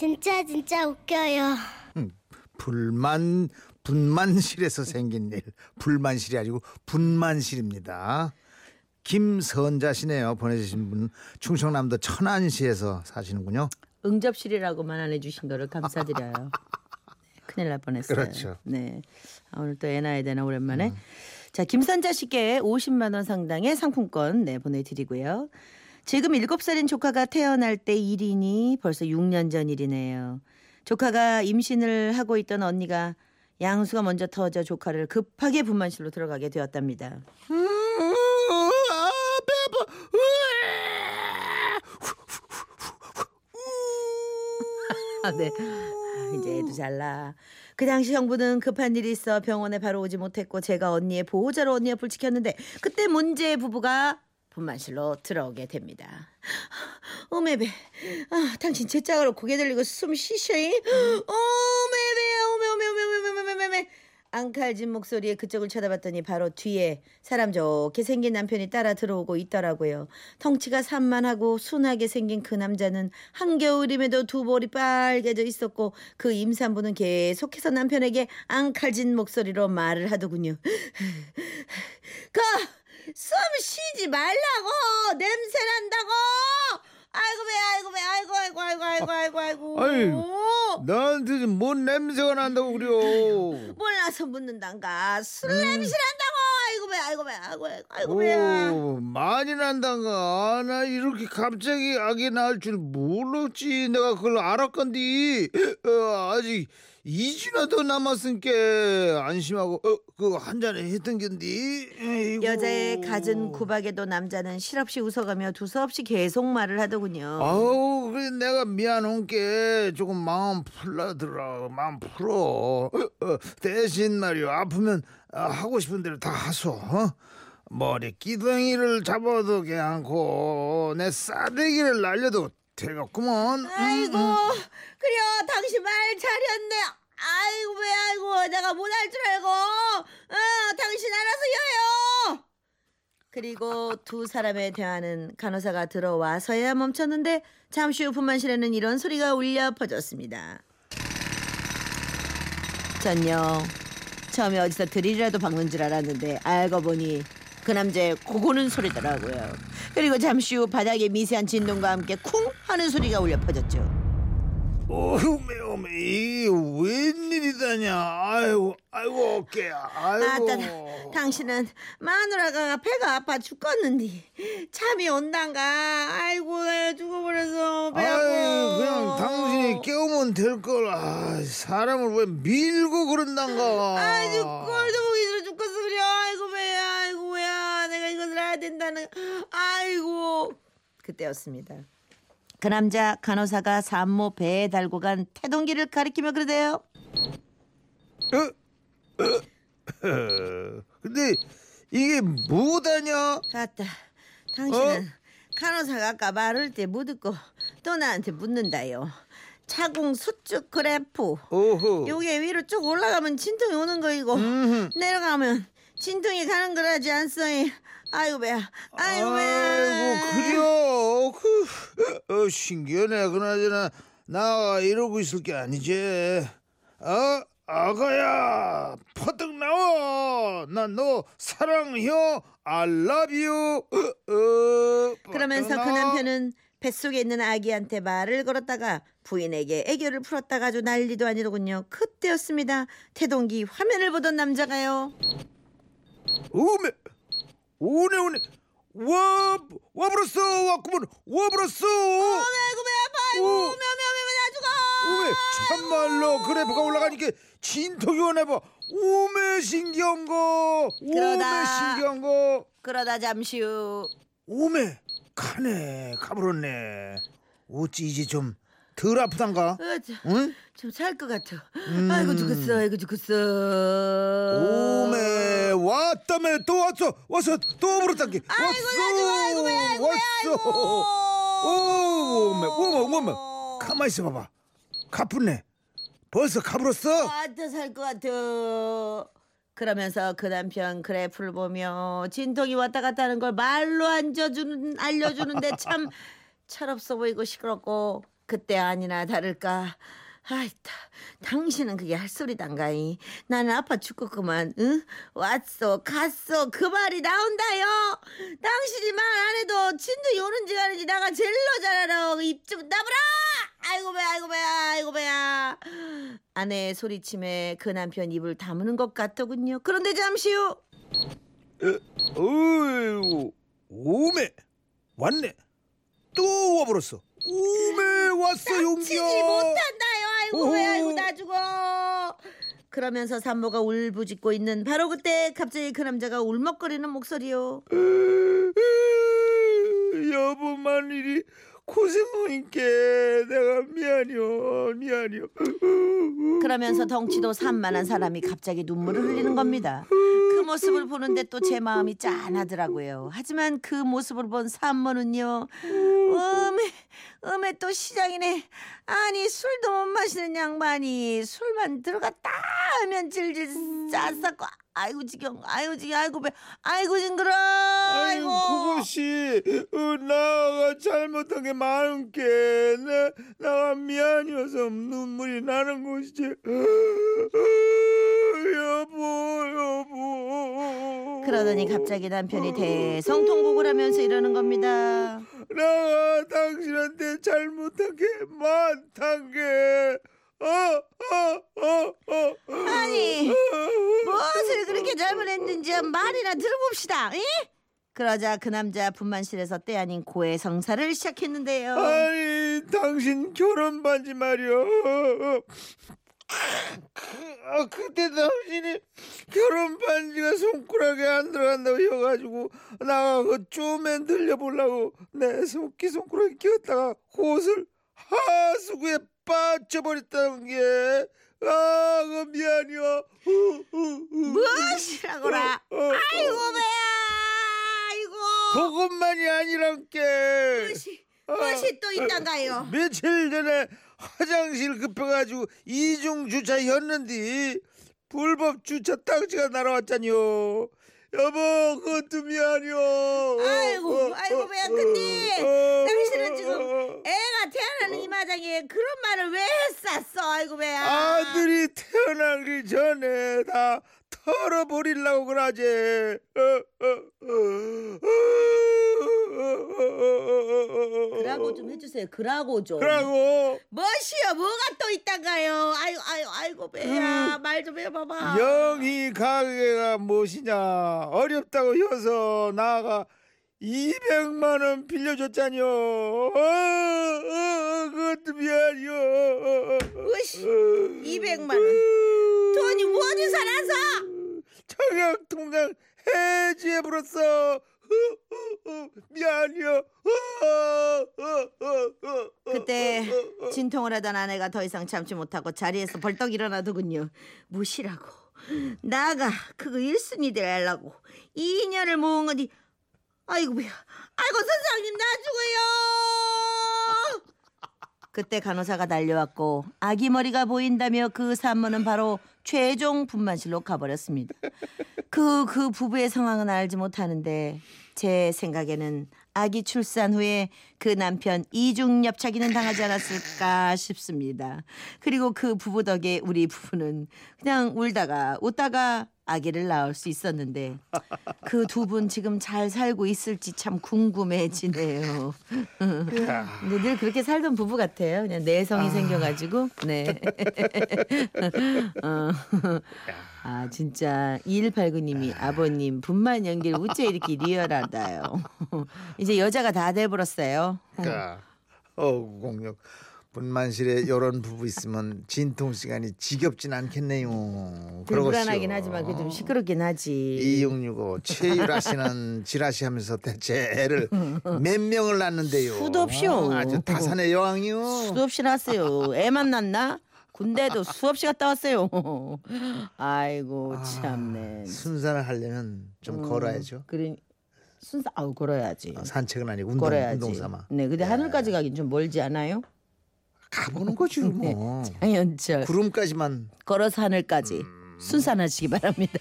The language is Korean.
진짜 진짜 웃겨요. 불만 분만실에서 생긴 일 불만실이 아니고 분만실입니다. 김선자 씨네요. 보내주신 분 충청남도 천안시에서 사시는군요. 응접실이라고만 안 해주신 거를 감사드려요. 네, 큰일 날 뻔했어요. 그렇죠. 네. 아, 오늘 또 애 낳아야 되나 오랜만에. 자, 김선자 씨께 50만 원 상당의 상품권 네, 보내드리고요. 지금 7살인 조카가 태어날 때 일이니 벌써 6년 전 일이네요. 조카가 임신을 하고 있던 언니가 양수가 먼저 터져 조카를 급하게 분만실로 들어가게 되었답니다. 아, 배아파. 아, 네. 아, 이제 애도 잘나. 그 당시 형부는 급한 일이 있어 병원에 바로 오지 못했고 제가 언니의 보호자로 언니 옆을 지켰는데 그때 문제 부부가 분만실로 들어오게 됩니다. 오메베, 아, 당신 제 짝으로 고개 들리고 숨 쉬셔이. 오메베, 오메, 오메, 오메, 오메, 오메, 오메, 오메. 앙칼진 목소리에 그쪽을 쳐다봤더니 바로 뒤에 사람 좋게 생긴 남편이 따라 들어오고 있더라고요. 덩치가 산만하고 순하게 생긴 그 남자는 한겨울임에도 두 볼이 빨개져 있었고 그 임산부는 계속해서 남편에게 앙칼진 목소리로 말을 하더군요. 그, 숨 쉬지 말라고! 냄새 난다고! 아이고, 배, 아이고, 배, 아이고, 아이고, 아이고, 아이고, 아이고, 아이고. 아유. 나한테 지금 뭔 냄새가 난다고 그려. 몰라서 묻는단가. 술 냄새 난다고! 아이고, 배, 아이고, 배, 아이고, 아이고, 아이고, 배야. 오, 많이 난단가. 아, 나 이렇게 갑자기 악이 날 줄 몰랐지. 내가 그걸 알았건디. 어, 아직 2주나 더 남았으니까 안심하고 어, 그거 한 잔에 했던 건디. 여자의 갖은 구박에도 남자는 실없이 웃어가며 두서없이 계속 말을 하더군요. 아우 그래 내가 미안한 게 조금 마음 풀라더라 마음 풀어 어, 어, 대신 말이야 아프면 아, 하고 싶은 대로 다 하소 어? 머리 끼덩이를 잡아도 괜찮고 내 싸대기를 날려도 되겠구먼 아이고, 그래요. 당신 말 잘했네. 아이고, 왜, 아이고, 내가 못할 줄 알고. 어, 당신 알아서 해요. 그리고 두 사람의 대화는 간호사가 들어와서야 멈췄는데 잠시 후 분만실에는 이런 소리가 울려 퍼졌습니다. 전요 처음에 어디서 드릴이라도 박는 줄 알았는데 알고 보니 그 남자의 고고는 소리더라고요. 그리고 잠시 후 바닥에 미세한 진동과 함께 쿵 하는 소리가 울려 퍼졌죠. 오메 이게 웬일이다냐 아이고 아이고 어깨야 아이고 아따, 당신은 마누라가 배가 아파 죽겠는데 잠이 온단가. 아이고 나 죽어버려서 배 아파. 아유 그냥 당신이 깨우면 될걸 아, 사람을 왜 밀고 그런단가 아주 꼴도 보기 된다는. 아이고. 그때였습니다. 그 남자 간호사가 산모 배에 달고 간 태동기를 가리키며 그러대요. 근데 이게 뭐다냐 아따, 당신은 간호사가 아까 말할 때 묻었고 또 나한테 묻는다요. 차공 수축 그래프. 오호 요게 위로 쭉 올라가면 진통이 오는 거이고 음흠. 내려가면 진통이 가는 거라지 않소이. 아이고 배야. 아이고 배야. 아이고 그려 그, 어, 신기하네 그나저나 나 이러고 있을 게 아니지 어 아가야 퍼뜩 나와 난 너 사랑해요 I love you 어, 어, 그러면서 그. 남편은 뱃속에 있는 아기한테 말을 걸었다가 부인에게 애교를 풀었다가 아주 난리도 아니더군요. 그때였습니다. 태동기 화면을 보던 남자가요. 오메 오네 오네 와 와버렸어 왔구먼 와버렸어 아이고 배 아파. 오. 오메 오메 오메 나 죽어. 오메 참말로 그래프가 올라가니까 진통이 오네 봐 오메 신기한 거 오메 그러다. 신기한 거 그러다 잠시 후 오메 가네 가버렸네 어찌 이제 좀 덜 아프단가 응? 좀 살 것 같아. 음. 아이고 죽었어. 아이고 죽었어. 왔다며. 또 왔어. 왔어. 또 버렸단게 왔어 왔어. 아이고. 오메 오메 오메 가만 있어 봐봐. 가뿐네 벌써 가버렸어? 아따 살것 같아. 그러면서 그 남편 그래프를 보며 진통이 왔다 갔다 하는 걸 말로 앉아주는 알려주는데 참 철없어 보이고 시끄럽고 그때 아니나 다를까. 아이다, 당신은 그게 할 소리단가이. 나는 아파 죽겠구만. 응? 왔어, 갔어. 그 말이 나온다요. 당신이 말 안 해도 진도 요런지 가는지 나가 젤로 잘 알아. 입좀 나보라. 아이고 배야, 아이고 배야, 아이고 배야. 아내의 소리침에 그 남편 입을 다무는 것 같더군요. 그런데 잠시 후 어이구 오메 왔네 또 와버렸어 오메 왔어 용기야 치지 못한다요. 아이고 왜 아이고 오호. 나 죽어. 그러면서 산모가 울부짖고 있는 바로 그때 갑자기 그 남자가 울먹거리는 목소리요. 여보만 일이 고생하니까 내가 미안해요 미안해요 그러면서 덩치도 산만한 사람이 갑자기 눈물을 흘리는 겁니다. 그 모습을 보는데 또 제 마음이 짠하더라고요. 하지만 그 모습을 본 산모는요. 음에 음에 또 시장이네. 아니 술도 못 마시는 양반이 술만 들어갔다 하면 질질 쌌었고 아이고 지경 아이고 지경 아이고 배 아이고 징그러 그것이 어, 나가 잘못한 게 많은게 내 나가 미안해서 눈물이 나는 것이지 여보 여보 그러더니 갑자기 남편이 대성통곡을 하면서 이러는 겁니다. 나가 당신한테 잘못한 게 많단 게 어, 어, 어, 어. 아니 무엇을 그렇게 잘못했는지 말이나 들어봅시다. 이? 그러자 그 남자 분만실에서 때 아닌 고해 성사를 시작했는데요. 아니 당신 결혼 반지 말이야. 아, 그때 당신이 결혼 반지가 손가락에 안 들어간다고 해가지고 나가 그 쪼맨 들려보려고 내 손기 손가락에 끼웠다가 옷을 하수구에 빠져버렸다는 게 아, 그 미안해요. 무엇이라고라? 어, 어, 어. 아이고. 아이고. 그것만이 아니란 게 무엇이 무엇이 또 있단가요? 며칠 전에 화장실 급해가지고 이중 주차였는데 불법 주차 딱지가 날아왔잖요. 여보 그것도 미안해요. 아이고, 아이고, 배야, 근데 당신은 지금 애가 태어나는 이 마당에 그런 말을 왜 했었어? 아이고 배야. 아들이 태어나기 전에 다 털어버리려고 그러지. 어, 그라고 좀 해주세요. 그라고 좀. 그러고 무엇이요? 뭐가 또 있단가요? 아이고 아이고 아이고 배야 말좀 해봐봐. 영희 가게가 무엇이냐 어렵다고 해서 나가 200만 원 빌려줬잖요 어, 어, 그것도 미안해요 으씨, 200만 원. 돈이 어디서 나서? 청약 통장 해지해버렸어. 어, 어, 어, 미안해요. 그때. 진통을 하던 아내가 더 이상 참지 못하고 자리에서 벌떡 일어나더군요. 무시라고. 나가 그거 일순위 되려고. 2년을 모은 거니 아이고 뭐야. 아이고 선생님 나 죽어요. 그때 간호사가 달려왔고 아기 머리가 보인다며 그 산모는 바로 최종 분만실로 가버렸습니다 그 그 부부의 상황은 알지 못하는데 제 생각에는 아기 출산 후에 그 남편 이중 엽차기는 당하지 않았을까 싶습니다. 그리고 그 부부 덕에 우리 부부는 그냥 울다가 웃다가 아기를 낳을 수 있었는데 그 두 분 지금 잘 살고 있을지 참 궁금해지네요. 근데 늘 그렇게 살던 부부 같아요. 그냥 내성이 생겨가지고 네. 어. 아 진짜 2189님이 아버님 분만 연기를 어째 이렇게 리얼하다요. 이제 여자가 다 돼버렸어요. 어 공룡 분만실에 이런 부부 있으면 진통 시간이 지겹진 않겠네요. 불안하긴 하지만 그래도 좀 시끄럽긴 하지. 2665 최유라 씨는 지라시 하면서 대체 애를 몇 명을 낳는데요. 수도 없이요. 아주 다산의 여왕이요. 수도 없이 났어요. 애만 낳나? 군대도 수없이 갔다 왔어요. 아이고 참네. 순산을 하려면 좀 음, 걸어야죠. 그래 순서 아우 걸어야지. 어, 산책은 아니고 운동, 걸어야지. 운동 삼아. 네, 근데 하늘까지 가긴 좀 멀지 않아요? 가보는 거지 네. 뭐. 장현철 구름까지만 걸어서 하늘까지 순산하시기 바랍니다.